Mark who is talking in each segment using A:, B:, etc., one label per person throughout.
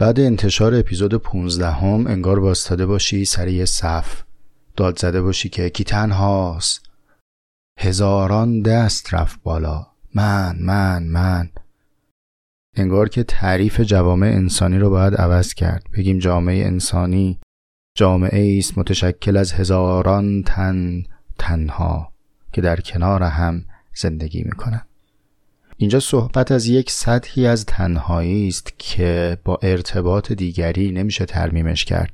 A: بعد انتشار اپیزود 15 هم انگار باستاده باشی سر یه صف. داد زده باشی که کی تنهاست. هزاران دست رفت بالا. من من من. انگار که تعریف جوامع انسانی رو باید عوض کرد. بگیم جامعه انسانی جامعه است متشکل از هزاران تن تنها که در کنار هم زندگی می‌کنن. اینجا صحبت از یک سطحی از تنهایی است که با ارتباط دیگری نمیشه ترمیمش کرد.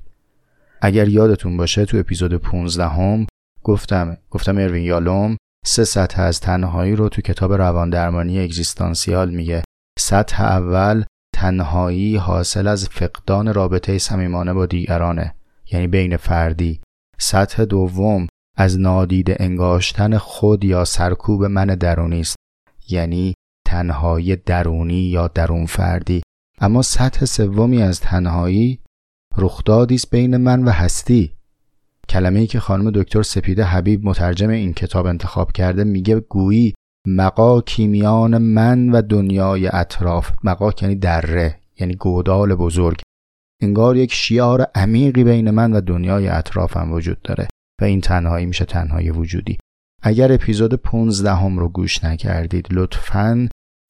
A: اگر یادتون باشه تو اپیزود 15 هم گفتم گفتم اروین یالوم سه سطح از تنهایی رو تو کتاب روان درمانی اگزیستانسیال میگه. سطح اول تنهایی حاصل از فقدان رابطه صمیمانه با دیگرانه یعنی بین فردی. سطح دوم از نادیده انگاشتن خود یا سرکوب من درونی است یعنی تنهایی درونی یا درون فردی اما سطح سومی از تنهایی رخدادی است بین من و هستی. کلمه ای که خانم دکتر سپیده حبیب مترجم این کتاب انتخاب کرده میگه گویی مقا کیمیان من و دنیای اطراف. مقا یعنی دره یعنی گودال بزرگ. انگار یک شیار عمیقی بین من و دنیای اطرافم وجود داره و این تنهایی میشه تنهایی وجودی. اگر اپیزود 15 هم رو گوش نکردید لطفا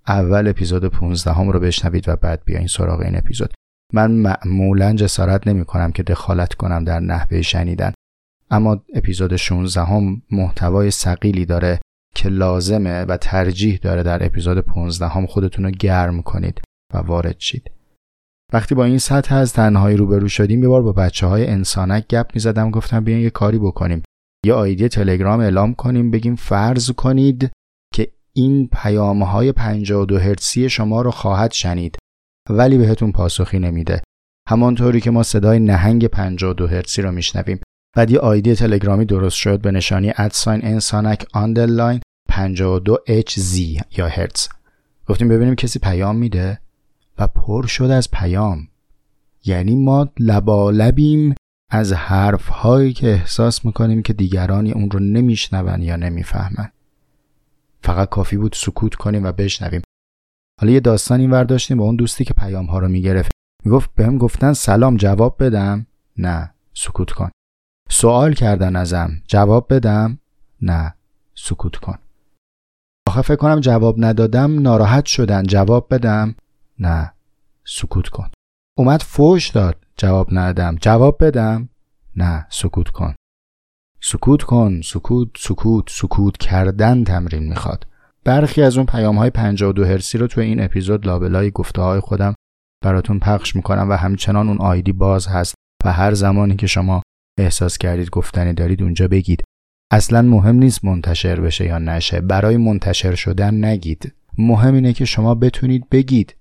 A: اول اپیزود 15 هم رو بشنوید و بعد بیاین سراغ این اپیزود. من معمولا جسارت نمی کنم که دخالت کنم در نحوه شنیدن. اما اپیزود 16 هم محتوای سقیلی داره که لازمه و ترجیح داره در اپیزود 15 هم خودتون رو گرم کنید و وارد شید. وقتی با این سطح از تنهایی روبرو شدیم یه بار با بچه های انسانک گپ می زدم گفتم بیاین یه کاری بکنیم. یه آیدی تلگرام اعلام کنیم بگیم فرض کنید این پیام های 52 هرتزی شما رو خواهد شنید ولی بهتون پاسخی نمیده. همانطوری که ما صدای نهنگ 52 هرتزی رو میشنویم بعد یه آیدی تلگرامی درست شد به نشانی ادساین انسانک آندرلاین 52HZ یا هرتز. گفتیم ببینیم کسی پیام میده و پر شد از پیام. یعنی ما لبالبیم از حرف هایی که احساس می‌کنیم که دیگرانی اون رو نمیشنون یا نمی‌فهمن. فقط کافی بود سکوت کنیم و بشنویم. حالا یه داستان این داشتیم با اون دوستی که پیام ها رو می‌گرفت. می‌گفت بهم گفتن سلام جواب بدم؟ نه سکوت کن. سوال کردن ازم جواب بدم؟ نه سکوت کن. آخه فکر کنم جواب ندادم ناراحت شدن جواب بدم؟ نه سکوت کن. اومد فوش داد جواب ندادم. جواب بدم؟ نه سکوت کن. سکوت کن سکوت سکوت سکوت کردن تمرین می‌خواد. برخی از اون پیام های 52 هرسی رو تو این اپیزود لابلای گفته های خودم براتون پخش می‌کنم و همچنان اون آیدی باز هست و هر زمانی که شما احساس کردید گفتنی دارید اونجا بگید. اصلا مهم نیست منتشر بشه یا نشه. برای منتشر شدن نگید. مهم اینه که شما بتونید بگید.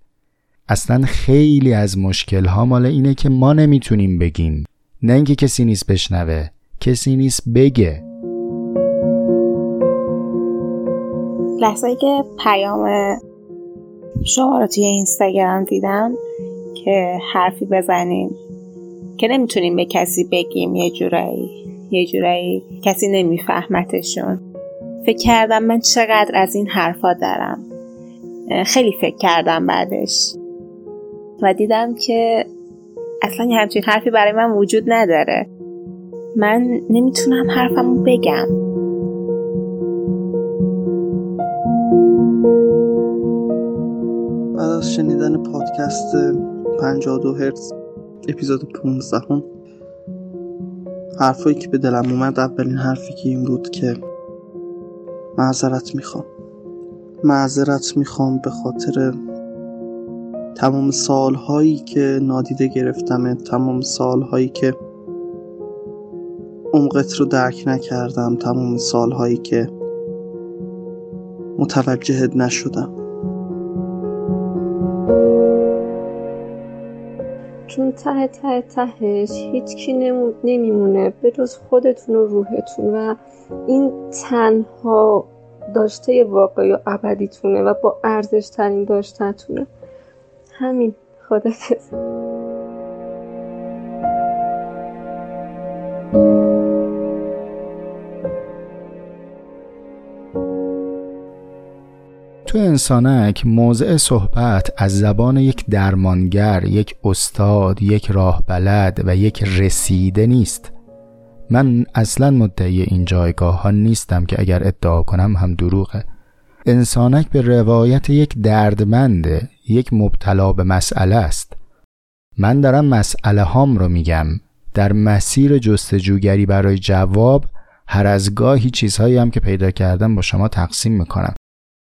A: اصلا خیلی از مشکل ها مال اینه که ما نمی‌تونیم بگیم. نه اینکه کسی نیست بشنوه. کسی نیست بگه.
B: لحظه که پیام شما رو توی اینستاگرام دیدم که حرفی بزنیم که نمی‌تونیم به کسی بگیم یه جورایی یه جورایی کسی نمیفهمتشون. فکر کردم من چقدر از این حرفا دارم. خیلی فکر کردم بعدش. و دیدم که اصلا همچین حرفی برای من وجود نداره. من نمی‌تونم حرفمو بگم.
C: بعد از شنیدن پادکست 52 هرتز اپیزود 15 هم حرفایی که به دلم اومد اولین حرفی که این بود که معذرت می‌خوام. معذرت می‌خوام به خاطر تمام سالهایی که نادیده گرفتم تمام سالهایی که عمقت رو درک نکردم تمام سالهایی که متوجهت نشدم.
D: چون ته ته تهش هیچ کی نمیمونه به جز خودتون و روحتون و این تنها داشته واقعی و ابدیتونه و با ارزش ترین داشتتونه همین خدافز
A: تو انسانک موضع صحبت از زبان یک درمانگر، یک استاد، یک راه بلد و یک رسیده نیست. من اصلا مدعی این جایگاه ها نیستم که اگر ادعا کنم هم دروغه. انسانک به روایت یک دردمنده یک مبتلا به مسئله است. من دارم مسئله هام رو میگم. در مسیر جستجوگری برای جواب هر از گاهی چیزهایی هم که پیدا کردم با شما تقسیم می‌کنم.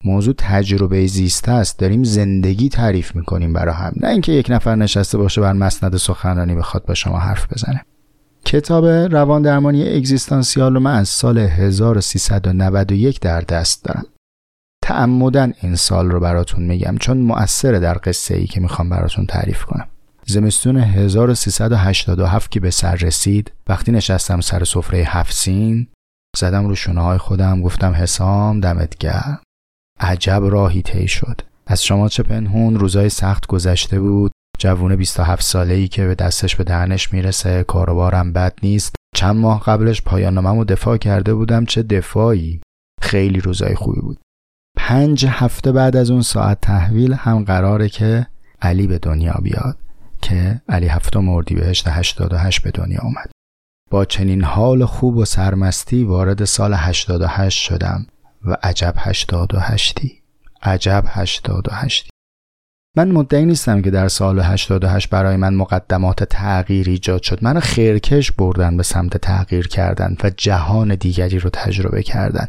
A: موضوع تجربه زیسته است. داریم زندگی تعریف می‌کنیم برای هم. نه اینکه یک نفر نشسته باشه بر مسند سخنرانی بخواد با شما حرف بزنه. کتاب روان درمانی اگزیستانسیال رو من از سال 1391 در دست دارم. تعمدن این سال رو براتون میگم چون مؤثره در قصه ای که می‌خوام براتون تعریف کنم. زمستون 1387 که به سر رسید وقتی نشستم سر سفره هفسین زدم رو شونه های خودم گفتم حسام دمت گرم. عجب راهی طی شد. از شما چه پنهون روزای سخت گذشته بود جوون 27 ساله ای که به دستش به دهنش می‌رسه کاروبارم بد نیست. چند ماه قبلش پایان رو دفاع کرده بودم چه دفاعی. خیلی روزای خوبی بود. پنج هفته بعد از اون ساعت تحویل هم قراره که علی به دنیا بیاد که علی هفتم اردیبهشت 88 به دنیا اومد. با چنین حال خوب و سرمستی وارد سال 88 شدم. و عجب 88 عجب 88 من مدعی نیستم که در سال 88 برای من مقدمات تغییر ایجاد شد. منو خیرکش بردن به سمت تغییر کردن و جهان دیگری رو تجربه کردن.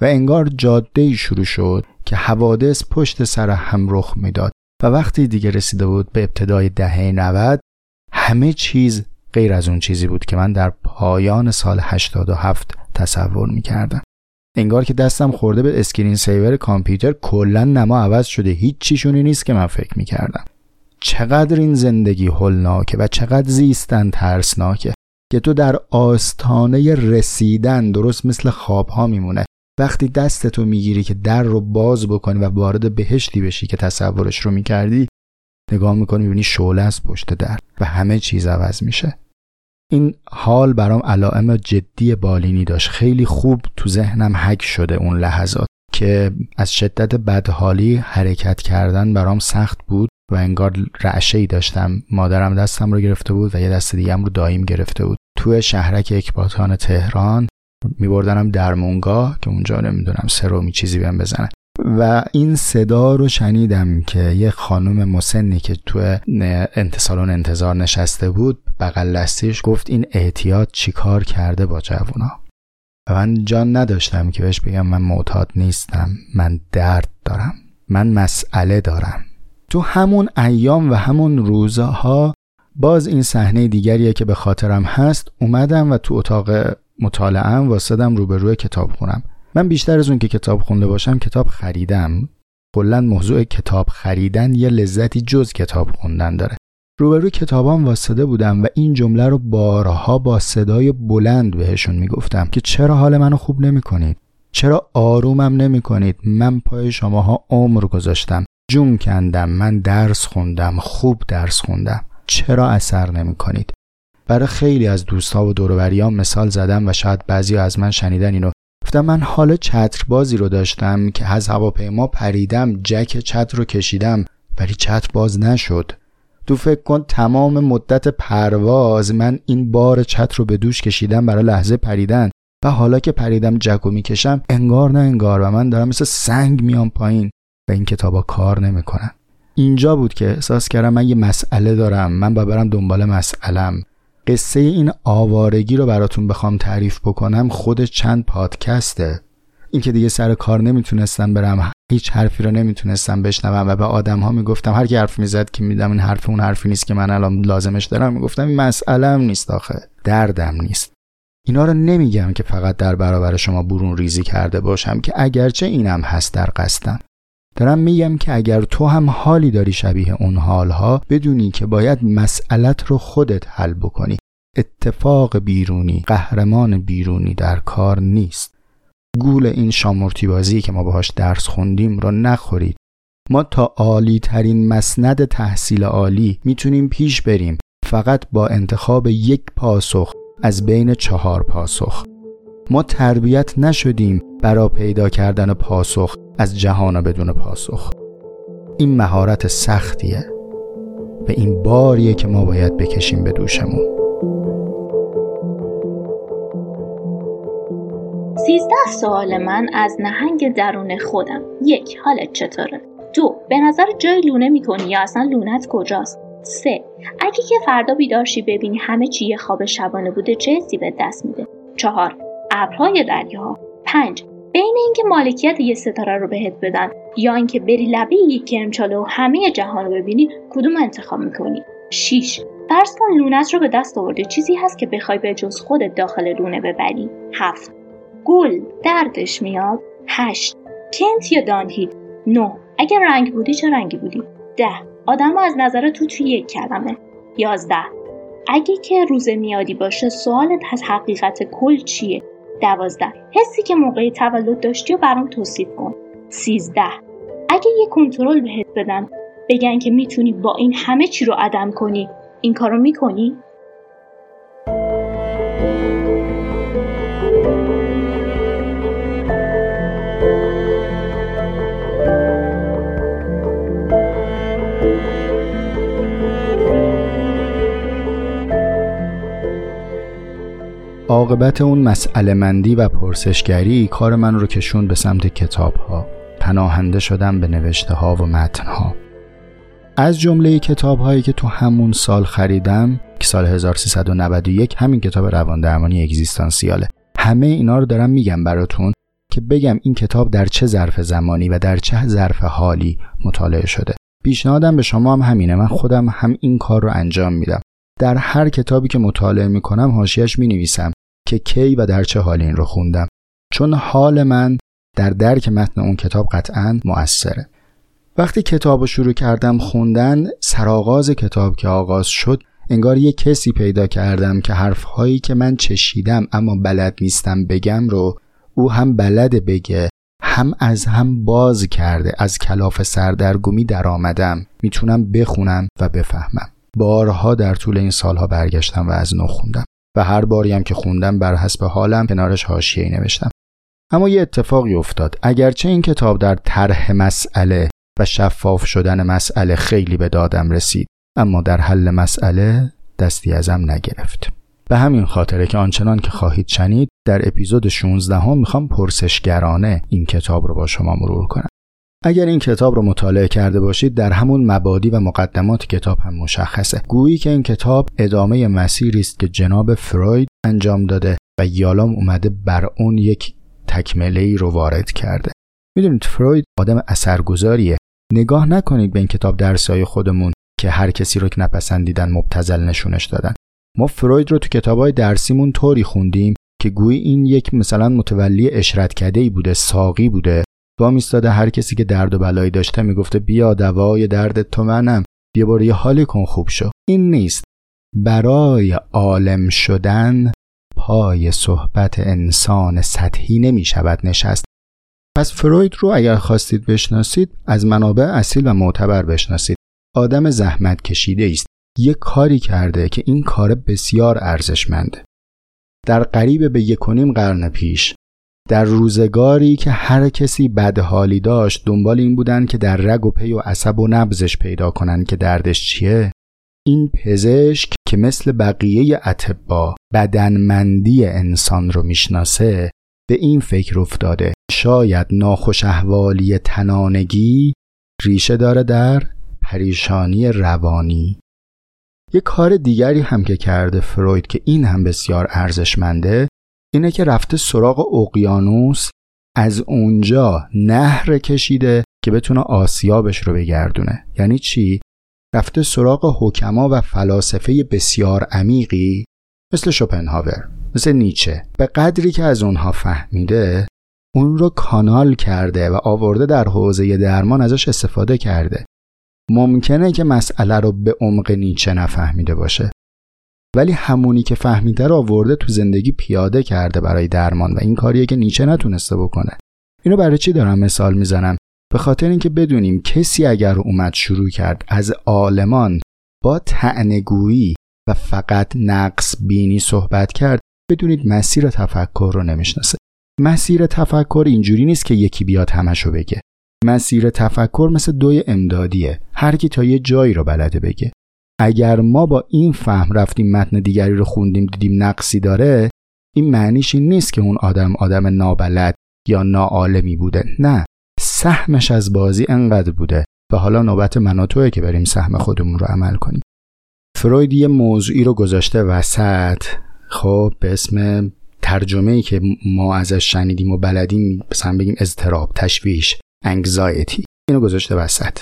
A: و انگار جاده شروع شد که حوادث پشت سر هم رخ می‌داد. و وقتی دیگه رسیده بود به ابتدای دهه 90 همه چیز غیر از اون چیزی بود که من در پایان سال 87 تصور می‌کردم. انگار که دستم خورده به screen saver کامپیوتر کلا نما عوض شده. هیچ چی اونی نیست که من فکر می‌کردم. چقدر این زندگی هولناکه و چقدر زیستن ترسناکه که تو در آستانه رسیدن درست مثل خواب ها میمونه. وقتی دستتو می‌گیری که در رو باز بکنی و وارد بهشتی بشی که تصورش رو می‌کردی نگاه می‌کنی می‌بینی شعله از پشت در و همه چیز عوض میشه. این حال برام علائم جدی بالینی داشت. خیلی خوب تو ذهنم حک شده اون لحظات که از شدت بدحالی حرکت کردن برام سخت بود و انگار رعشه ای داشتم. مادرم دستم رو گرفته بود و یه دست دیگه رو دایم گرفته بود. تو شهرک اکباتان تهران میبردنم درمونگاه که اونجا نمی‌دونم سرومی چیزی بهم بزنه. و این صدا رو شنیدم که یه خانم مسنی که تو انتصالون انتظار نشسته بود بغل دستیش گفت این احتیاط چیکار کرده با جوونا؟ و من جان نداشتم که بهش بگم من معتاد نیستم من درد دارم من مسئله دارم. تو همون ایام و همون روزها باز این صحنه دیگریه که به خاطرم هست اومدم و تو اتاق مطالعه واسدم روبروی کتاب خونم. من بیشتر از اون که کتاب خونده باشم کتاب خریدم. کلا موضوع کتاب خریدن یه لذتی جز کتاب خوندن داره. روبروی کتابان واسطه بودم و این جمله رو بارها با صدای بلند بهشون می‌گفتم که چرا حال منو خوب نمی کنید چرا آرومم نمی کنید من پای شماها عمر گذاشتم. جون کندم من درس خوندم خوب درس خوندم. چرا اثر نمی کنید برای خیلی از دوستها و دوروبریان مثال زدم و شاید بعضی از من شنیدن اینو. گفتم من حال چتر بازی رو داشتم که از هواپیما پریدم جک چتر رو کشیدم ولی چتر باز نشد. تو فکر کن تمام مدت پرواز من این بار چتر رو به دوش کشیدم برای لحظه پریدن. و حالا که پریدم جک می‌کشم انگار نه انگار. و من دارم مثل سنگ میام پایین. و این کتابا کار نمی‌کنن. اینجا بود که احساس کردم من یه مسئله دارم. من با برم دنبال مسئلم. قصه این آوارگی رو براتون بخوام تعریف بکنم خود چند پادکسته. این که دیگه سر کار نمی‌تونستم برم هیچ حرفی رو نمی‌تونستم بشنوم و به آدم ها می‌گفتم هر کی حرف می‌زد که میدم این حرف اون حرفی نیست که من الان لازمش دارم می‌گفتم این مسئله نیست آخه دردم نیست. اینا رو نمیگم که فقط در برابر شما برون ریزی کرده باشم که اگرچه اینم هست در قصدم. دارم میگم که اگر تو هم حالی داری شبیه اون حالها بدونی که باید مسئلت رو خودت حل بکنی. اتفاق بیرونی قهرمان بیرونی در کار نیست. گول این شامورتی بازی که ما باهاش درس خوندیم رو نخورید ما تا عالی ترین مسند تحصیل عالی می‌تونیم پیش بریم. فقط با انتخاب یک پاسخ از بین چهار پاسخ. ما تربیت نشدیم برای پیدا کردن پاسخ. از جهان بدون پاسخ این مهارت سختیه و این باریه که ما باید بکشیم به دوشمون
E: سیزده سوال من از نهنگ درون خودم یک حالت چطوره؟ دو به نظر جای لونه می‌کنی یا اصلا لونت کجاست؟ سه اگه که فردا بیدارشی ببینی همه چی یه خواب شبانه بوده چه حسی به دست میده؟ چهار ابرهای دریا پنج بین اینکه مالکیت یه ستاره رو بهت بدن یا اینکه بری لبه یک کرمچاله و همه جهان رو ببینی کدوم انتخاب می‌کنی؟ 6 فرض کن لونت رو به دست آورده چیزی هست که بخوای به جز خودت داخل لونه ببری. هفت. گل. دردش میاد. هشت. کنت یا دانهید نه. اگر رنگ بودی چه رنگی بودی؟ ده. آدم از نظر تو توی یک کلمه. یازده. اگه که روز میادی باشه سوالت از حقیقت کل چیه؟ دوازده. حسی که موقع تولد داشتی و برام توصیف کن. سیزده. اگه یه کنترل بهت بدن بگن که می‌تونی با این همه چی رو عدم کنی. این کارو می‌کنی؟
A: عاقبت اون مسئله مندی و پرسشگری کار من رو کشون به سمت کتاب ها پناهنده شدم به نوشته ها و متن ها از جمله کتاب هایی که تو همون سال خریدم که سال 1391 همین کتاب روان درمانی اگزیستانسیاله. همه اینا رو دارم میگم براتون که بگم این کتاب در چه ظرف زمانی و در چه ظرف حالی مطالعه شده. پیشنهادم به شما هم همینه. من خودم هم این کار رو انجام میدم. در هر کتابی که مطالعه می‌کنم حاشیهش می نویسم که کی و در چه حالی این رو خوندم. چون حال من در درک متن اون کتاب قطعا مؤثره. وقتی کتاب رو شروع کردم خوندن سرآغاز کتاب که آغاز شد انگار یه کسی پیدا کردم که حرفهایی که من چشیدم اما بلد نیستم بگم رو او هم بلد بگه هم از هم باز کرده از کلاف سردرگمی در آمدم می‌تونم بخونم و بفهمم. بارها در طول این سالها برگشتم و از نو خوندم. و هر باری هم که خوندم بر حسب حالم کنارش حاشیه‌ای نوشتم. اما یه اتفاقی افتاد. اگرچه این کتاب در طرح مسئله و شفاف شدن مسئله خیلی به دادم رسید اما در حل مسئله دستی ازم نگرفت. به همین خاطره که آنچنان که خواهید شنید در اپیزود 16 هم می‌خوام پرسشگرانه این کتاب رو با شما مرور کنم. اگر این کتاب رو مطالعه کرده باشید در همون مبادی و مقدمات کتاب هم مشخصه. گویی که این کتاب ادامه مسیری است که جناب فروید انجام داده و یالام اومده بر اون یک تکمله ای رو وارد کرده. می‌دونید فروید آدم اثرگذاریه. نگاه نکنید به این کتاب درسای خودمون که هر کسی رو که نپسندیدن مبتزل نشونش دادن. ما فروید رو تو کتابای درسیمون طوری خوندیم که گویی این یک مثلا متولی اشرت کده ای بوده ساقی بوده. با میستاده هر کسی که درد و بلایی داشته می‌گفته بیا دوای درد تو منم بیا برو یه حالی کن خوب شو. این نیست. برای عالم شدن پای صحبت انسان سطحی نمی شود نشست. پس فروید رو اگر خواستید بشناسید از منابع اصیل و معتبر بشناسید. آدم زحمت کشیده است یک کاری کرده که این کار بسیار ارزشمنده. در قریب به یک قرن پیش در روزگاری که هر کسی بدحالی داشت دنبال این بودن که در رگ و پی و عصب و نبزش پیدا کنن که دردش چیه. این پزشک که مثل بقیه اتبا بدنمندی انسان رو می‌شناسه به این فکر افتاده. شاید ناخوش احوالی تنانگی ریشه داره در پریشانی روانی. یه کار دیگری هم که کرده فروید که این هم بسیار ارزشمنده اینه که رفته سراغ اقیانوس از اونجا نهر کشیده که بتونه آسیابش رو بگردونه. یعنی چی؟ رفته سراغ حکما و فلاسفه بسیار عمیقی مثل شوپنهاور مثل نیچه. به قدری که از اونها فهمیده اون رو کانال کرده و آورده در حوزه درمان ازش استفاده کرده. ممکنه که مسئله رو به عمق نیچه نفهمیده باشه. ولی همونی که فهمیده رو آورده تو زندگی پیاده کرده برای درمان و این کاریه که نیچه نتونسته بکنه. اینو برای چی دارم مثال می‌زنم؟ به خاطر اینکه بدونیم کسی اگر اومد شروع کرد از عالمان با تعنگویی و فقط نقص بینی صحبت کرد بدونید مسیر تفکر رو نمی‌شناسه. مسیر تفکر اینجوری نیست که یکی بیاد همشو بگه. مسیر تفکر مثل دوی امدادیه. هر کی تا یه جایی رو بلده بگه. اگر ما با این فهم رفتیم متن دیگری رو خوندیم دیدیم نقصی داره این معنیش این نیست که اون آدم آدم نابلد یا ناعالمی بوده. نه. سهمش از بازی انقدر بوده. و حالا نوبت من توه که بریم سهم خودمون رو عمل کنیم. فروید یه موضوعی رو گذاشته وسط. خب به اسم ترجمه ای که ما ازش شنیدیم و بلدیم مثلا بگیم اضطراب تشویش انگزایتی اینو گذاشته وسط.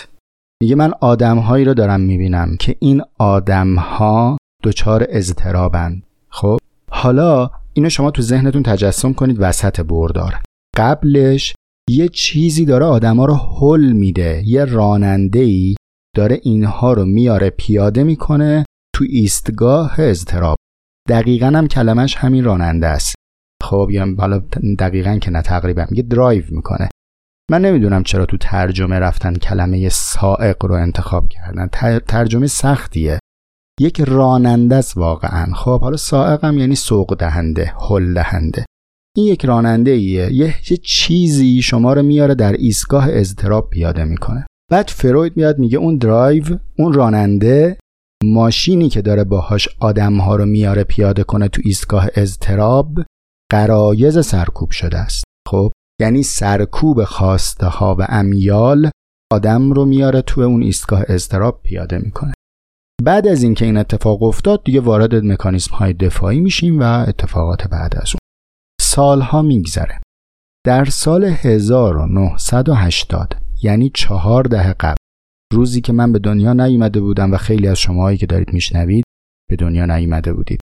A: میگه من آدمهایی رو دارم می‌بینم که این آدمها دچار اضطرابن خب؟ حالا اینو شما تو ذهنتون تجسم کنید وسط بردار. قبلش یه چیزی داره آدما رو حل میده. یه راننده ای داره اینها رو میاره پیاده می‌کنه تو ایستگاه اضطراب. دقیقا هم کلمش همین راننده است. خب یا حالا دقیقا که نه تقریبا. میگه درایو می‌کنه. من نمی‌دونم چرا تو ترجمه رفتن کلمه سائق رو انتخاب کردن. ترجمه سختیه. یک راننده است واقعا. خب حالا سائق هم یعنی سوق دهنده هل دهنده. این یک راننده ایه یه چیزی شما رو میاره در ایستگاه اضطراب پیاده می‌کنه. بعد فروید میاد میگه اون درایو اون راننده ماشینی که داره باهاش آدمها رو میاره پیاده کنه تو ایستگاه اضطراب قرایز سرکوب شده است. خب یعنی سرکوب خواسته ها و امیال آدم رو میاره تو اون ایستگاه اضطراب پیاده می‌کنه. بعد از اینکه این اتفاق افتاد دیگه وارد مکانیزم های دفاعی میشیم و اتفاقات بعد از اون. سالها میگذره. در سال 1980 یعنی چهار دهه قبل روزی که من به دنیا نیومده بودم و خیلی از شماهایی که دارید میشنوید به دنیا نیومده بودید.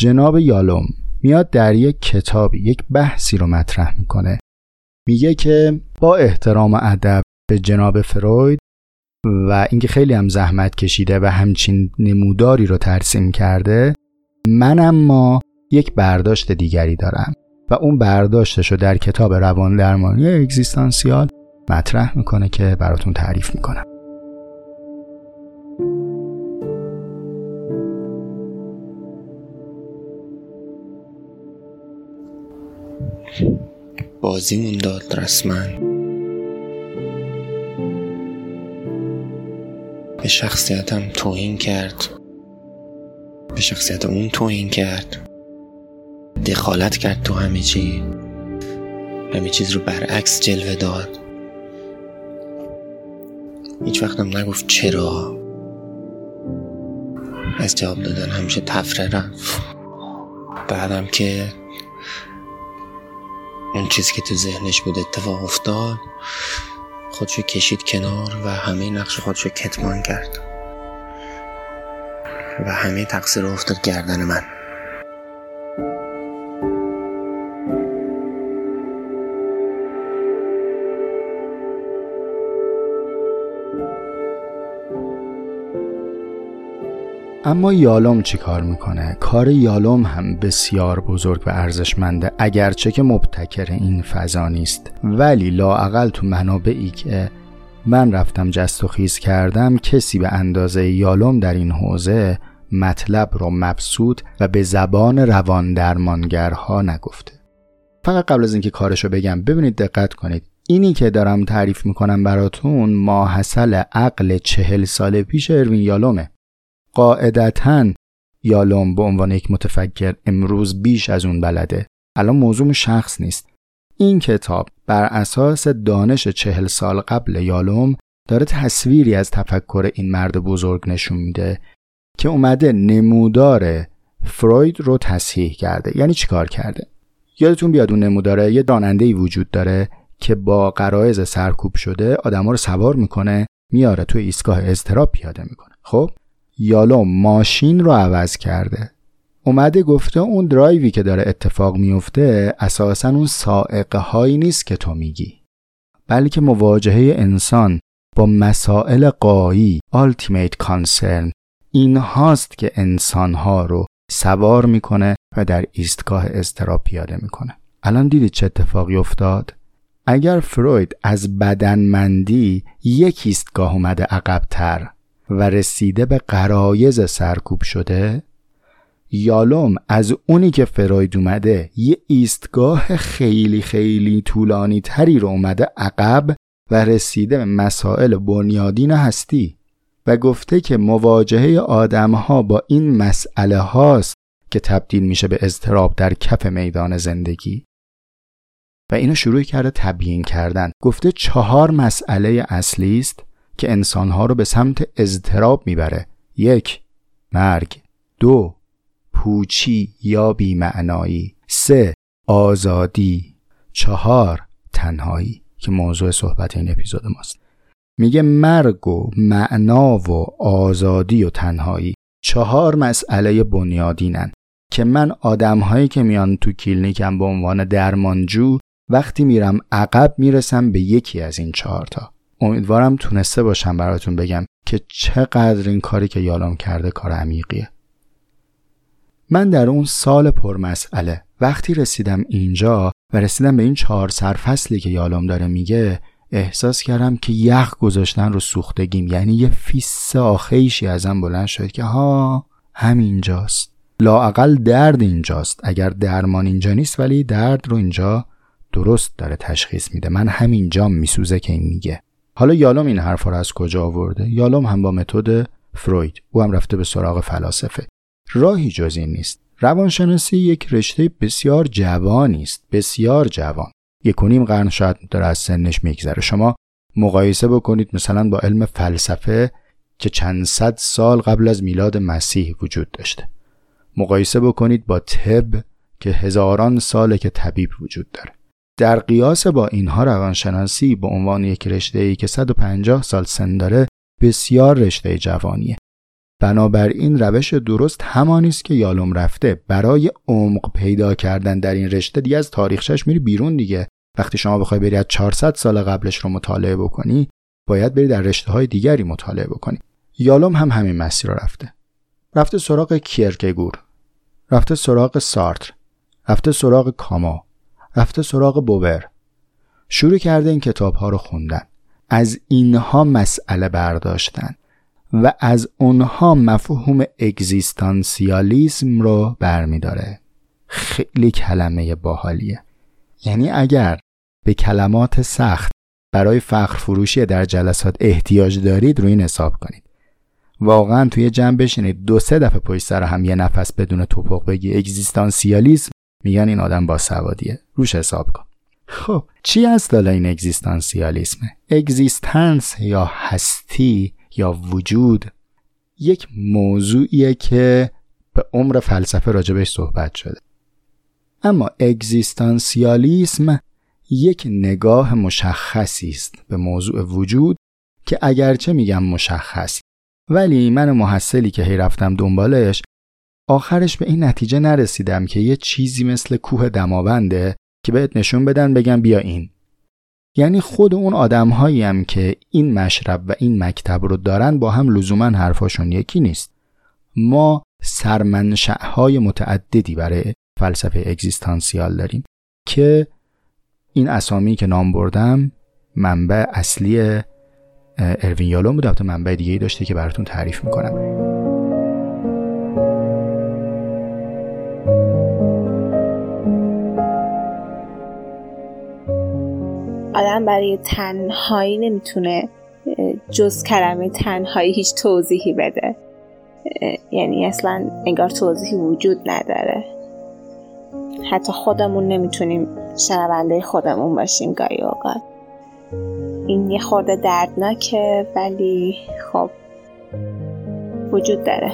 A: جناب یالوم میاد در یک کتابی یک بحثی رو مطرح می‌کنه. میگه که با احترام و ادب به جناب فروید و اینکه خیلی هم زحمت کشیده و همچین نموداری رو ترسیم کرده من اما یک برداشت دیگری دارم و اون برداشتش رو در کتاب روان درمانی اگزیستانسیال مطرح می‌کنه که براتون تعریف می‌کنم.
F: بازیمون داد رسما. به شخصیتم توهین کرد. به شخصیت اون توهین کرد. دخالت کرد تو همه چی. همه چیز رو برعکس جلوه داد. هیچ وقتم نگفت چرا. از جواب دادن همیشه تفره رفت. بعدم که اون چیزی که تو ذهنش بود اتفاق افتاد خودشو کشید کنار و همه نقش خودشو کتمان کرد. و همه تقصیر افتاد گردن من.
A: اما یالوم چی کار می‌کنه؟ کار یالوم هم بسیار بزرگ و ارزشمنده اگرچه که مبتکر این فضا نیست. ولی لاعقل تو منابعی که من رفتم جست و خیز کردم کسی به اندازه یالوم در این حوزه مطلب رو مبسوط و به زبان روان درمانگرها نگفته. فقط قبل از اینکه کارشو بگم ببینید دقت کنید. اینی که دارم تعریف می‌کنم براتون ماحصل عقل چهل سال پیش اروین یالومه. قاعدتا یالوم به عنوان یک متفکر امروز بیش از اون بلده. الان موضوع شخص نیست. این کتاب بر اساس دانش چهل سال قبل یالوم داره تصویری از تفکر این مرد بزرگ نشون میده که اومده نمودار فروید رو تصحیح کرده. یعنی چیکار کرده؟ یادتون بیاد اون نموداره یه داننده وجود داره که با قرائز سرکوب شده آدما رو سوار می‌کنه میاره توی ایستگاه اضطراب پیاده می‌کنه. خب؟ یالو ماشین رو عوض کرده. اومده گفته اون درایوی که داره اتفاق میفته اساسا اون سائقه هایی نیست که تو میگی. بلکه مواجهه انسان با مسائل قایی ultimate concern این هاست که انسان ها رو سوار می‌کنه و در ایستگاه اضطراب پیاده می‌کنه. الان دیدید چه اتفاقی افتاد؟ اگر فروید از بدنمندی یک ایستگاه اومده عقبتر و رسیده به قرایز سرکوب شده یالوم از اونی که فروید اومده یه ایستگاه خیلی خیلی طولانی تری رو اومده عقب و رسیده به مسائل بنیادین هستی و گفته که مواجهه آدم ها با این مسئله هاست که تبدیل میشه به اضطراب در کف میدان زندگی. و اینو شروع کرده تبیین کردن. گفته چهار مسئله اصلی است که انسانها رو به سمت اضطراب می‌بره. یک مرگ. دو پوچی یا بیمعنایی. سه آزادی. چهار تنهایی که موضوع صحبت این اپیزود ماست. میگه مرگ و معنا و آزادی و تنهایی چهار مسئله بنیادینن که من آدمهایی که میان تو کلینیکم به عنوان درمانجو وقتی میرم عقب می‌رسم به یکی از این چهارتا امیدوارم تونسته باشم براتون بگم که چقدر این کاری که یالام کرده کار عمیقیه. من در اون سال پرمسئله. وقتی رسیدم اینجا و رسیدم به این چهار سرفصلی که یالام داره میگه احساس کردم که یخ گذاشتن رو سوختگیم. یعنی یه فیس آخیشی ازم بلند شد که ها همینجاست. لاقل درد اینجاست. اگر درمان اینجا نیست ولی درد رو اینجا درست داره تشخیص میده. من همینجام میسوزه که این میگه. حالا یالوم این حرف رو از کجا آورده؟ یالوم هم با متد فروید. او هم رفته به سراغ فلاسفه. راهی جز این نیست. روانشناسی یک رشته بسیار جوانی است. بسیار جوان. یک و نیم قرن شاید داره از سنش میگذره. شما مقایسه بکنید مثلا با علم فلسفه که چند صد سال قبل از میلاد مسیح وجود داشته. مقایسه بکنید با طب که هزاران ساله که طبیب وجود داره. در قیاس با اینها روانشناسی به عنوان یک رشته ای که 150 سال سن داره بسیار رشته جوانیه. بنابراین روش درست همانی است که یالوم رفته. برای عمق پیدا کردن در این رشته دیگه از تاریخش میری بیرون دیگه. وقتی شما بخوای بری از 400 سال قبلش رو مطالعه بکنی باید بری در رشته های دیگری مطالعه بکنی. یالوم هم همین مسیر رو رفته. رفته سراغ کیرکگور. رفته سراغ سارتر. رفته سراغ کاما رفته سراغ بوبر. شروع کرده این کتاب ها رو خوندن. از اینها مسئله برداشتن و از اونها مفهوم اگزیستانسیالیسم رو برمیداره. خیلی کلمه باحالیه. یعنی اگر به کلمات سخت برای فخر فروشی در جلسات احتیاج دارید رو این حساب کنید. واقعا توی جمع بشینید دو سه دفعه پشت سر هم یه نفس بدون توپق بگی. اگزیستانسیالیسم میگن این آدم با سوادیه. روش حساب کن. خب چی هست حالا این اگزیستانسیالیسمه اگزیستنس یا هستی یا وجود یک موضوعیه که به عمر فلسفه راجبش صحبت شده. اما اگزیستانسیالیسم یک نگاه مشخصی است به موضوع وجود که اگرچه میگم مشخص ولی من محصلی که هی رفتم دنبالش آخرش به این نتیجه نرسیدم که یه چیزی مثل کوه دماونده که بهت نشون بدن بگم بیا این. یعنی خود اون آدم هم که این مشرب و این مکتب رو دارن با هم لزوما حرفاشون یکی نیست. ما سرمنشأهای متعددی برای فلسفه اگزیستانسیال داریم که این اسامی که نام بردم منبع اصلی اروین یالون بود. البته منبع دیگه داشته که براتون تعریف می‌کنم.
B: آدم برای تنهایی نمی‌تونه جز کلمه تنهایی هیچ توضیحی بده. یعنی اصلا انگار توضیحی وجود نداره. حتی خودمون نمی‌تونیم شنونده خودمون باشیم گاهی اوقات. این یه خورده دردناکه ولی خب وجود داره.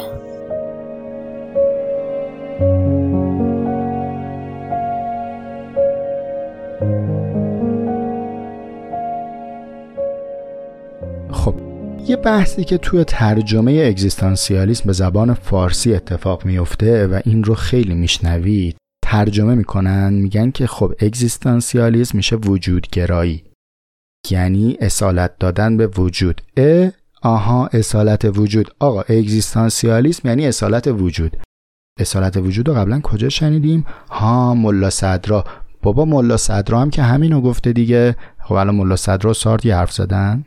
A: یه بحثی که توی ترجمه اگزیستانسیالیسم به زبان فارسی اتفاق میفته و این رو خیلی میشنوید ترجمه می‌کنن میگن که خب اگزیستانسیالیسم میشه وجودگرایی. یعنی اصالت دادن به وجود. ا آها اصالت وجود. آقا اگزیستانسیالیسم یعنی اصالت وجود. اصالت وجود رو قبلا کجا شنیدیم؟ ها ملا صدرا. بابا ملا صدرا هم که همینو گفته دیگه. خب الان ملا صدرا سارت یه حرف زدن.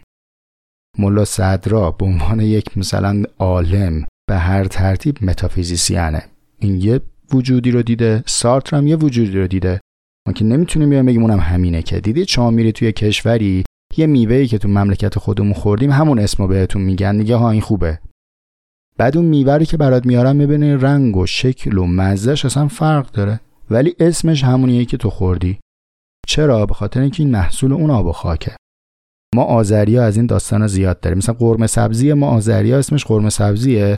A: ملا صدرا به عنوان یک مثلا عالم به هر ترتیب متافیزیسیانه. این یه وجودی رو دیده سارتر هم یه وجودی رو دیده. ما که نمی‌تونیم بیایم بگیم اونم همینه که. دیدید شما میری توی کشوری یه میوهی که تو مملکت خودمون خوردیم همون اسمو بهتون میگن دیگه ها این خوبه. بعد اون میوه که برات میارن می‌بینی رنگ و شکل و مزهش اصلا فرق داره. ولی اسمش همونیه که تو خوردی. چرا؟ به خاطر اینکه این محصول اون آب و خاکه. ما آذریا از این داستان زیاد داریم. مثلا قرمه سبزی ما آذریا اسمش قرمه سبزیه.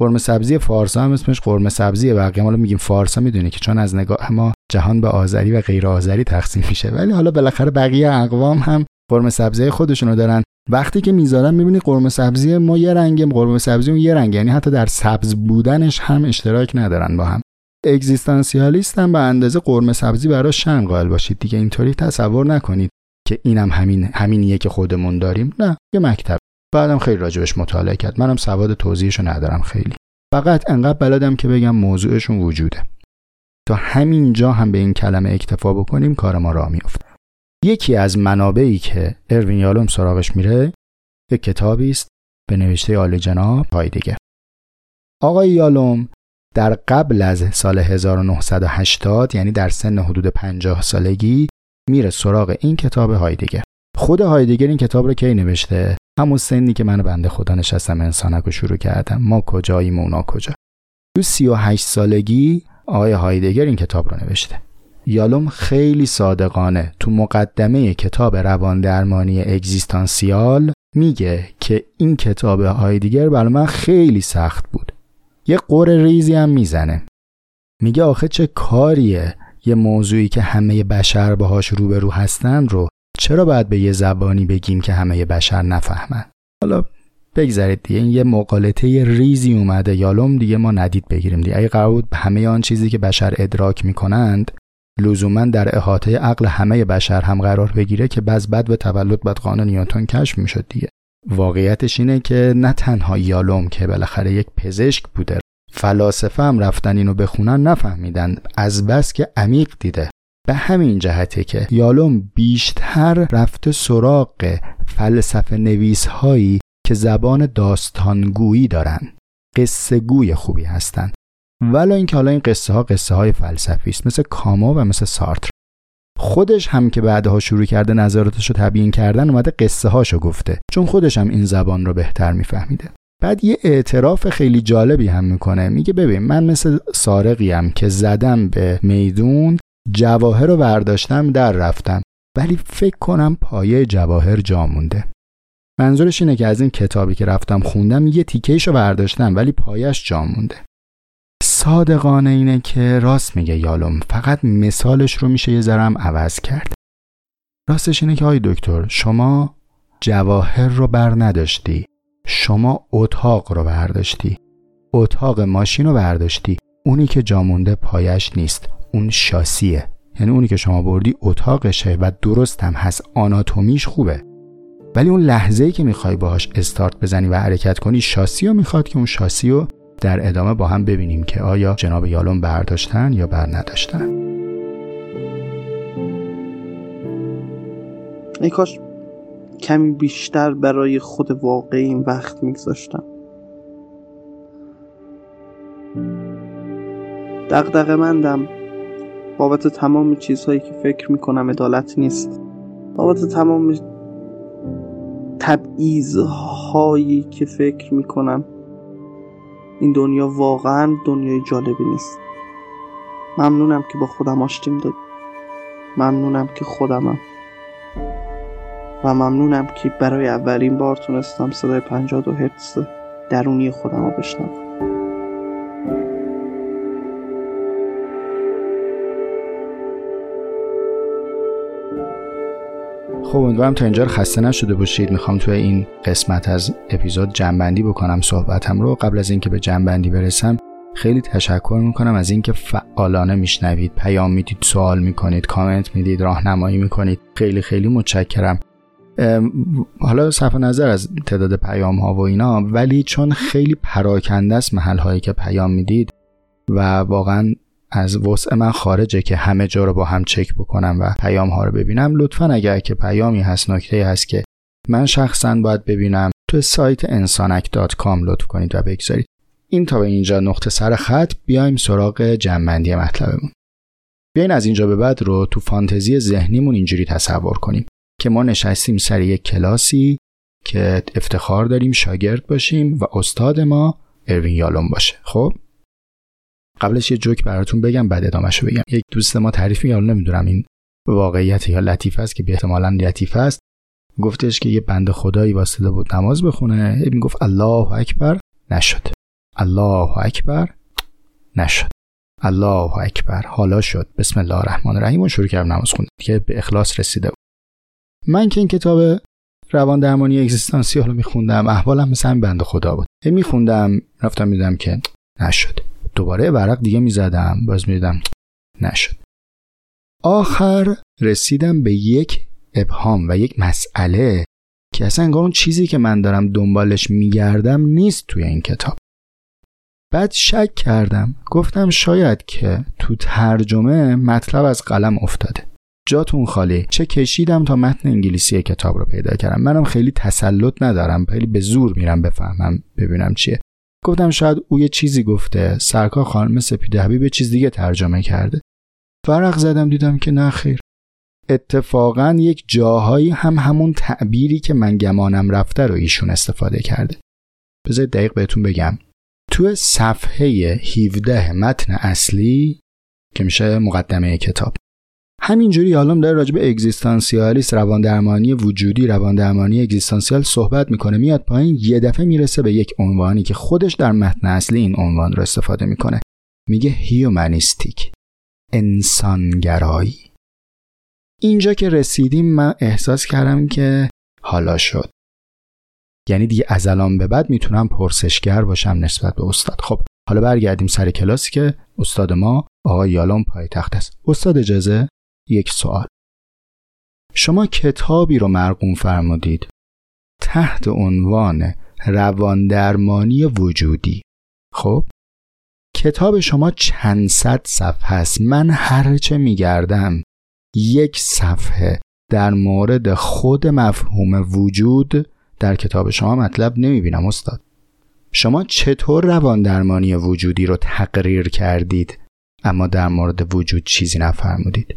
A: قرمه سبزی فارسا هم اسمش قرمه سبزیه. بقیه ما میگیم فارسا می‌دونی که چون از نگاه ما جهان به آذری و غیر آذری تقسیم میشه. ولی حالا بالاخره بقیه اقوام هم قرمه سبزی خودشونو دارن. وقتی که می‌ذارن می‌بینی قرمه سبزی ما یه رنگه قرمه سبزی اون یه رنگ یعنی حتی در سبز بودنش هم اشتراک ندارن با هم. اگزیستانسیالیست هم به اندازه قرمه سبزی برای شن قائل باشید. دیگه اینطوری تصور نکنید. که اینم همین همینیه که خودمون داریم. نه یه مکتب. بعدم خیلی راجبش مطالعه کرد. منم سواد توضیحشو ندارم خیلی. فقط انقدر بلدم که بگم موضوعشون وجوده. تا همین جا هم به این کلمه اکتفا بکنیم کار ما را میفته یکی از منابعی که اروین یالوم سراغش میره یک کتابی است به نوشته عالی جناب هایدگر آقای یالوم در قبل از سال 1980 یعنی در سن حدود 50 سالگی میره سراغ این کتاب هایدگر. خود هایدگر این کتاب رو کی نوشته؟ همون سنی که من بنده خدا نشستم انسانک رو شروع کردم. ما کجاییم اونا کجا؟ تو 38 سالگی آقای هایدگر این کتاب رو نوشته. یالوم خیلی صادقانه تو مقدمه کتاب روان درمانی اگزیستانسیال میگه که این کتاب هایدگر برای من خیلی سخت بود. یه قور ریزی هم می‌زنه. میگه آخه چه کاریه؟ یه موضوعی که همه بشر باهاش روبرو هستن رو چرا باید به یه زبانی بگیم که همه بشر نفهمن؟ حالا بگذارید دیگه این یه مقالطه ریزی اومده. یالوم دیگه ما ندید بگیریم دیگه. اگه قرار بود همه آن چیزی که بشر ادراک می‌کنند لزوما در احاطه عقل همه بشر هم قرار بگیره که بعض بد به تولد بعد قانون نیوتن کشف می‌شد دیگه. واقعیتش اینه که نه تنها یالوم که بالاخره یک پزشک بوده. فلاسفه هم رفتن اینو بخونن نفهمیدن. از بس که عمیق دیده. به همین جهته که یالوم بیشتر رفته سراغ فلسفه نویس هایی که زبان داستانگویی دارن. قصه گوی خوبی هستن. ولی اینکه حالا این قصه ها قصه های فلسفی است مثل کاما و مثل سارتر. خودش هم که بعدها شروع کرده نظراتش رو تبیین کردن اومده قصه هاشو گفته. چون خودش هم این زبان رو بهتر میفهمیده. بعد یه اعتراف خیلی جالبی هم می‌کنه. میگه ببین من مثل سارقیم که زدم به میدون جواهر رو برداشتم در رفتم. ولی فکر کنم پایه جواهر جا مونده. منظورش اینه که از این کتابی که رفتم خوندم یه تیکهش رو برداشتم ولی پایش جا مونده. صادقانه اینه که راست میگه یالوم. فقط مثالش رو میشه یه ذرم عوض کرد. راستش اینه که آی دکتر شما جواهر رو بر نداشتی. شما اتاق رو برداشتی. اتاق ماشین رو برداشتی. اونی که جامونده پایش نیست. اون شاسیه. یعنی اونی که شما بردی اتاقشه و درست هم هست. آناتومیش خوبه. ولی اون لحظه ای که می‌خوای باهاش استارت بزنی و حرکت کنی شاسی رو می‌خواد که اون شاسی رو در ادامه با هم ببینیم که آیا جناب یالون برداشتن یا بر نداشتن
C: ای کاش کمی بیشتر برای خود واقعی این وقت میگذاشتم. دقدقه مندم. بابت تمام چیزهایی که فکر می‌کنم عدالت نیست. بابت تمام تبعیض هایی که فکر می‌کنم این دنیا واقعا دنیای جالبی نیست. ممنونم که با خودم آشتیم داد. ممنونم که خودمم. و ممنونم که برای اولین بار تونستم صدای 52 هرتز درونی خودم رو بشنوم.
A: خب امیدوارم تا اینجا خسته نشده باشید. می‌خوام توی این قسمت از اپیزود جنبندی بکنم صحبتم رو. قبل از اینکه به جنبندی برسم خیلی تشکر می‌کنم از اینکه فعالانه میشنوید. پیام می‌دید سوال می‌کنید کامنت می‌دید راهنمایی می‌کنید. خیلی خیلی متشکرم. حالا صرف نظر از تعداد پیام ها و اینا ولی چون خیلی پراکنده است محل هایی که پیام می‌دید و واقعا از وسع من خارجه که همه جا رو با هم چک بکنم و پیام ها رو ببینم لطفا اگر که پیامی هست نکته هست که من شخصا باید ببینم تو سایت انسانک.com لطف کنید و بگذارید. این تا به اینجا نقطه سر خط بیایم سراغ جنبندی مطلبمون. بیاین از اینجا به بعد رو تو فانتزی ذهنیمون اینجوری تصور کنیم. که ما نشستیم سر یک کلاسی که افتخار داریم شاگرد باشیم و استاد ما اروین یالون باشه. خب؟ قبلش یه جوک براتون بگم بعد ادامهشو بگم. یک دوست ما تعریف میگه نمی‌دونم این واقعیت یا لطیف است که به احتمالا لطیف است. گفتش که یه بند خدایی واسطه بود نماز بخونه. می‌گفت الله اکبر نشد. الله اکبر نشد. الله اکبر حالا شد. بسم الله الرحمن الرحیم و شروع کردم نماز خوند که به اخلاص رسیده من که این کتاب روان درمانی اگزیستانسیال رو میخوندم احوالم مثل همین بنده خدا بود. میخوندم رفتم میدم که نشد. دوباره ورق دیگه می‌زدم باز میدم نشد. آخر رسیدم به یک ابهام و یک مسئله که اصلا انگار اون چیزی که من دارم دنبالش میگردم نیست توی این کتاب. بعد شک کردم گفتم شاید که تو ترجمه مطلب از قلم افتاده. جاتون خالی. چه کشیدم تا متن انگلیسی کتاب رو پیدا کردم. منم خیلی تسلط ندارم. خیلی به زور میرم بفهمم ببینم چیه. گفتم شاید او یه چیزی گفته. سرکار خانم سپیده حبیب چیز دیگه ترجمه کرده. فرق زدم دیدم که نه خیر. اتفاقا یک جاهایی هم همون تعبیری که من گمانم رفته رو ایشون استفاده کرده. بذارید دقیق بهتون بگم. تو صفحه 17 متن اصلی که میشه مقدمه کتاب. همینجوری حالا داره راجع به اگزیستانسیالیست روان درمانی وجودی روان درمانی اگزیستانسیال صحبت می‌کنه. میاد پایین یه دفعه می‌رسه به یک عنوانی که خودش در متن اصلی این عنوان رو استفاده می‌کنه. میگه هیومنیستیک انسانگرایی. اینجا که رسیدیم من احساس کردم که حالا شد. یعنی دیگه از الان به بعد می‌تونم پرسشگر باشم نسبت به استاد. خب حالا برگردیم سر کلاسی که استاد ما آقای یالون پایتخت است. استاد اجازه؟ یک سوال. شما کتابی رو مرقوم فرمودید. تحت عنوان رواندرمانی وجودی. خب؟ کتاب شما چند صد صفحه است. من هرچه میگردم یک صفحه در مورد خود مفهوم وجود در کتاب شما مطلب نمی‌بینم استاد. شما چطور رواندرمانی وجودی رو تقریر کردید؟ اما در مورد وجود چیزی نفرمودید.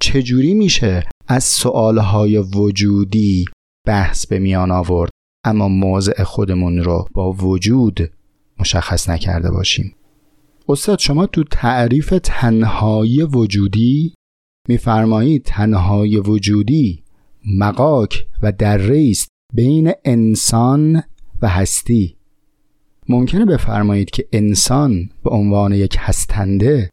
A: چجوری میشه از سوالهای وجودی بحث به میان آورد؟ اما موضع خودمون رو با وجود مشخص نکرده باشیم. استاد شما تو تعریف تنهایی وجودی میفرمایید تنهایی وجودی مقاک و دره است بین انسان و هستی. ممکنه بفرمایید که انسان به عنوان یک هستنده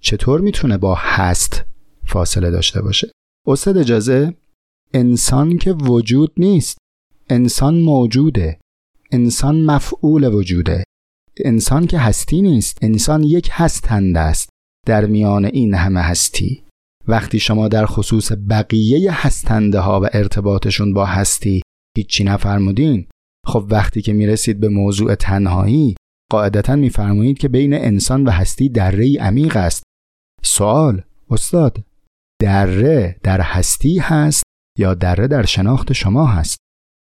A: چطور می‌تونه با هست فاصله داشته باشه. استاد اجازه انسان که وجود نیست انسان موجوده انسان مفعول وجوده انسان که هستی نیست انسان یک هستنده است در میان این همه هستی. وقتی شما در خصوص بقیه هستنده ها و ارتباطشون با هستی هیچی نفرمودین خب وقتی که می‌رسید به موضوع تنهایی قاعدتا میفرمایید که بین انسان و هستی دره عمیق است. سوال استاد دره در هستی هست یا دره در شناخت شما هست؟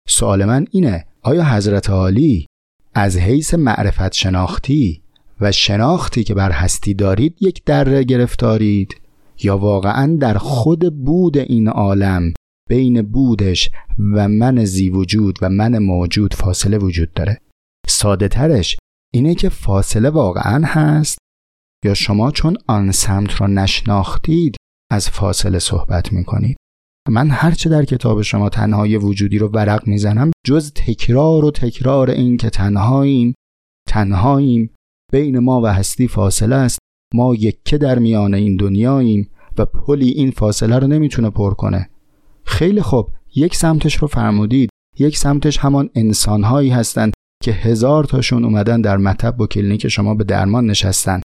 A: سوال من اینه آیا حضرت عالی از حیث معرفت شناختی و شناختی که بر هستی دارید یک دره گرفتارید؟ یا واقعا در خود بود این عالم بین بودش و من زی وجود و من موجود فاصله وجود داره؟ ساده ترش اینه که فاصله واقعا هست یا شما چون آن سمت را نشناختید از فاصله صحبت می‌کنید. من هرچه در کتاب شما تنهای وجودی رو ورق می‌زنم جز تکرار و تکرار این که تنهاییم تنهاییم بین ما و هستی فاصله است. ما یکه در میان این دنیاییم و پلی این فاصله رو نمی‌تونه پر کنه. خیلی خوب. یک سمتش رو فرمودید. یک سمتش همان انسانهایی هستند که هزار تاشون اومدن در مطب و کلینیک شما به درمان نشستن.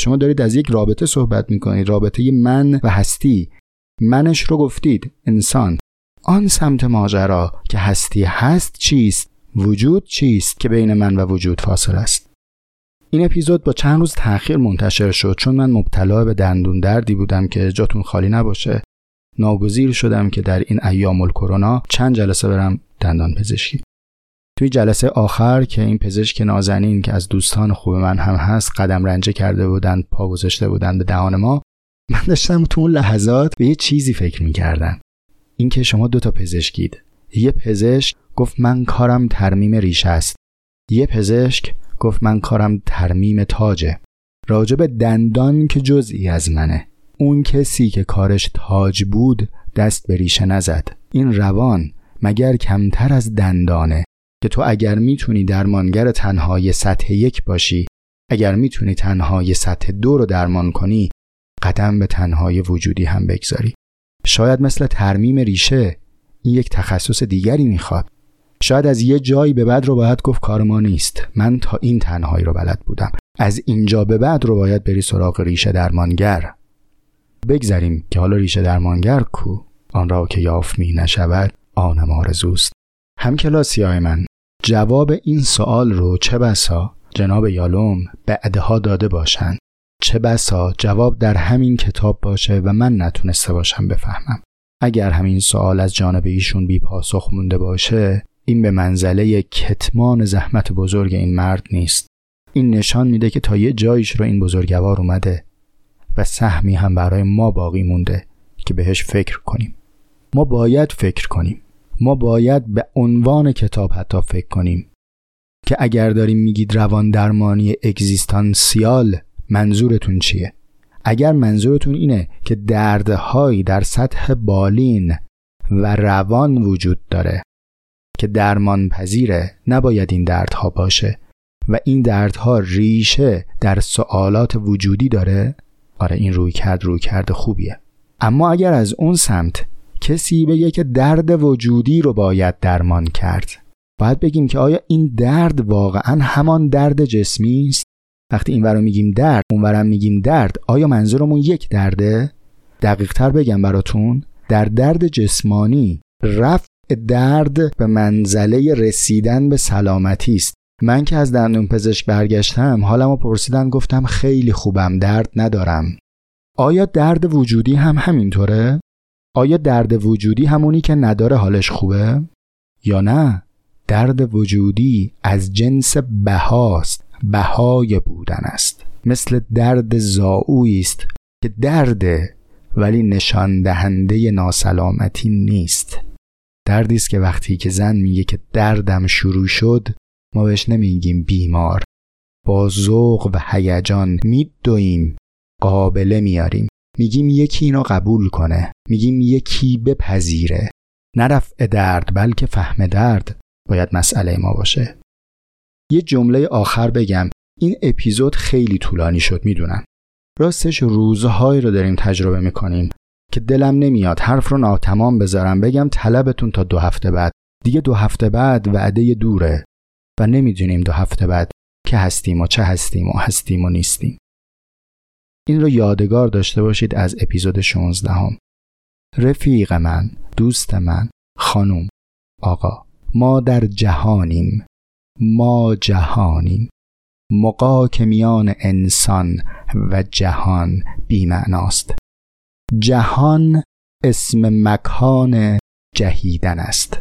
A: شما دارید از یک رابطه صحبت می‌کنید رابطه من و هستی. منش رو گفتید انسان. آن سمت ماجرا که هستی هست چیست وجود چیست که بین من و وجود فاصل است؟ این اپیزود با چند روز تاخیر منتشر شد چون من مبتلا به دندون دردی بودم که جاتون خالی نباشه. ناگزیر شدم که در این ایام کرونا چند جلسه برم دندان پزشکی توی جلسه آخر که این پزشک نازنین که از دوستان خوب من هم هست قدم رنجه کرده بودن پا گذاشته بودن به دهان ما من داشتم تو اون لحظات به یه چیزی فکر می‌کردم. اینکه شما دوتا پزشکید یه پزشک گفت من کارم ترمیم ریشه است. یه پزشک گفت من کارم ترمیم تاجه. راجب دندان که جزئی از منه. اون کسی که کارش تاج بود دست به ریشه نزد. این روان مگر کمتر از دندانه؟ که تو اگر می‌تونی درمانگر تنهای سطح یک باشی اگر می‌تونی تنهای سطح دو رو درمان کنی قدم به تنهای وجودی هم بگذاری. شاید مثل ترمیم ریشه این یک تخصص دیگری می‌خواد. شاید از یه جایی به بعد رو باید گفت کار ما نیست. من تا این تنهایی رو بلد بودم. از اینجا به بعد رو باید بری سراغ ریشه درمانگر. بگذریم که حالا ریشه درمانگر کو؟ آن را که یافت می نشود آنم آرزوست. هم کلاسی های من. جواب این سوال رو چه بسا؟ جناب یالوم بعدها داده باشند چه بسا؟ جواب در همین کتاب باشه و من نتونسته باشم بفهمم. اگر همین سوال از جانب ایشون بی پاسخ مونده باشه این به منزله کتمان زحمت بزرگ این مرد نیست. این نشان میده که تا یه جایش رو این بزرگوار اومده و سهمی هم برای ما باقی مونده که بهش فکر کنیم. ما باید فکر کنیم. ما باید به عنوان کتاب حتی فکر کنیم که اگر داریم میگید روان درمانی اگزیستانسیال منظورتون چیه؟ اگر منظورتون اینه که دردهایی در سطح بالین و روان وجود داره که درمان پذیره نباید این دردها باشه و این دردها ریشه در سوالات وجودی داره آره این روی کرد روی کرد خوبیه. اما اگر از اون سمت کسی بگه که درد وجودی رو باید درمان کرد. باید بگیم که آیا این درد واقعا همان درد جسمی است؟ وقتی این رو میگیم درد اونورم میگیم درد آیا منظورمون یک درده؟ دقیق تر بگم براتون در درد جسمانی رفع درد به منزله رسیدن به سلامتی است. من که از دندون پزشک برگشتم حالمو پرسیدن گفتم خیلی خوبم درد ندارم. آیا درد وجودی هم همینطوره؟ آیا درد وجودی همونی که نداره حالش خوبه؟ یا نه؟ درد وجودی از جنس بهاست بهای بودن است. مثل درد زاویی است که درده ولی نشان دهنده ناسلامتی نیست. دردی است که وقتی که زن میگه که دردم شروع شد ما بهش نمیگیم بیمار. با ذوق و هیجان میدویم قابله میاریم میگیم یکی اینو قبول کنه. میگیم یکی بپذیره. نرفع درد بلکه فهم درد باید مسئله ما باشه. یه جمله آخر بگم. این اپیزود خیلی طولانی شد می‌دونم. راستش روزهایی رو داریم تجربه می‌کنیم که دلم نمیاد حرف رو ناتمام بذارم. بگم طلبتون تا دو هفته بعد. دیگه دو هفته بعد وعده دوره و نمی‌دونیم دو هفته بعد که هستیم و چه هستیم و هستیم و نیستیم. این رو یادگار داشته باشید از اپیزود 16 هم. رفیق من دوست من خانم. آقا ما در جهانیم. ما جهانیم. مقا که میان انسان و جهان بیمعناست. جهان اسم مکان جهیدن است.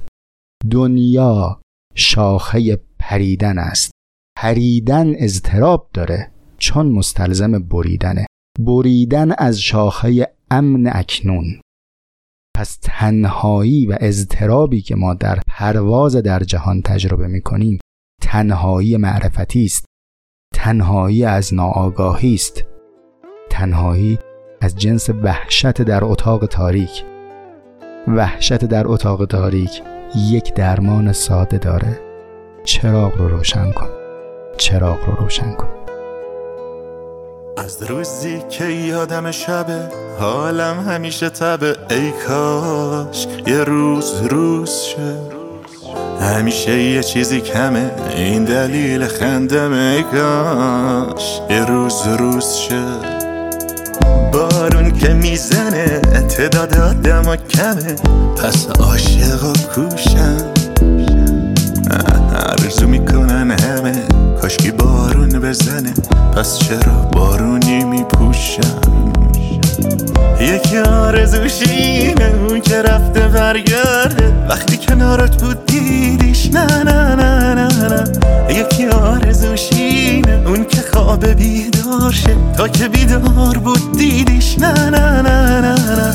A: دنیا شاخه پریدن است. پریدن اضطراب داره چون مستلزم بریدنه. بریدن از شاخه امن اکنون. پس تنهایی و اضطرابی که ما در پرواز در جهان تجربه می کنیم تنهایی معرفتی است تنهایی از ناآگاهی است تنهایی از جنس وحشت در اتاق تاریک. وحشت در اتاق تاریک یک درمان ساده داره. چراغ رو روشن کن. چراغ رو روشن کن.
G: از روزی که یادم شبه حالم همیشه تبه ای کاش یه روز روز شه همیشه یه چیزی کمه. این دلیل خندم. ای کاش یه روز روز شه بارون که می‌زنه تعداد آدم کمه. پس عاشق و کوشم. عرضو می‌کنن همه. کاشکی بارون بزنه. پس چرا بارونی میپوشم یکی آرزوشینه اون که رفته برگرده. وقتی کنارت بود دیدیش. نه نه نه نه نه. یکی آرزوشینه اون که خواب بیدار شه. تا که بیدار بود دیدیش. نه نه نه نه نه.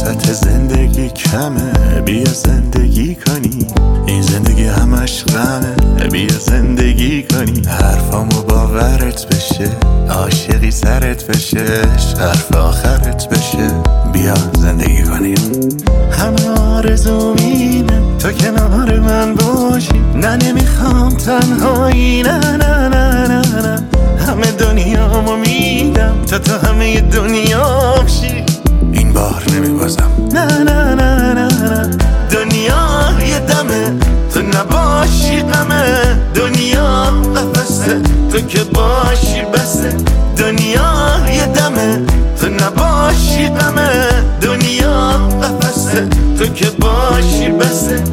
G: فرصت زندگی کمه. بیا زندگی کنی. این زندگی همش غمه بیا زندگی کنی. حرفامو باورت بشه. عاشقی سرت بشه. حرف آخرت بشه. بیا زندگی کنی. همه آرزو مینه تو کنار من باشی. نه نمی‌خوام تنهایی. نه نه نه نه نه. همه دنیامو میدم. تا تو همه دنیا بشی این بار نمیبازم. نه نه نه نه نه. دنیا یه دمه تو نباشی غمه. دنیا قفسه تو که باشی بسه. دنیا یه دمه تو نباشی غمه. دنیا قفسه تو که باشی بسه.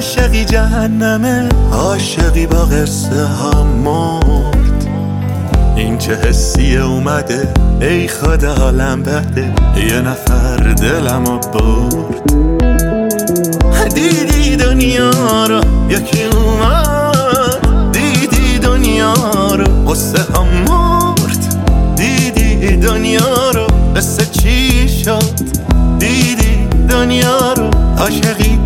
G: عاشقی جهنمه. عاشقی با قصه هم مرد. این چه حسی اومده؟ ای خدا حالم بده. یه نفر دلم برد. دیدی دنیا رو؟ یکی اومد. دیدی دنیا رو؟ قصه هم مرد. دیدی دنیا رو؟ قصه چی شد؟ دیدی دنیا رو؟ عاشقی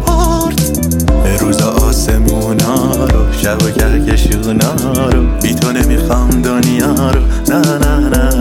G: شب و کهکشونا رو بی تو نمی‌خوام دنیا رو. نه نه نه.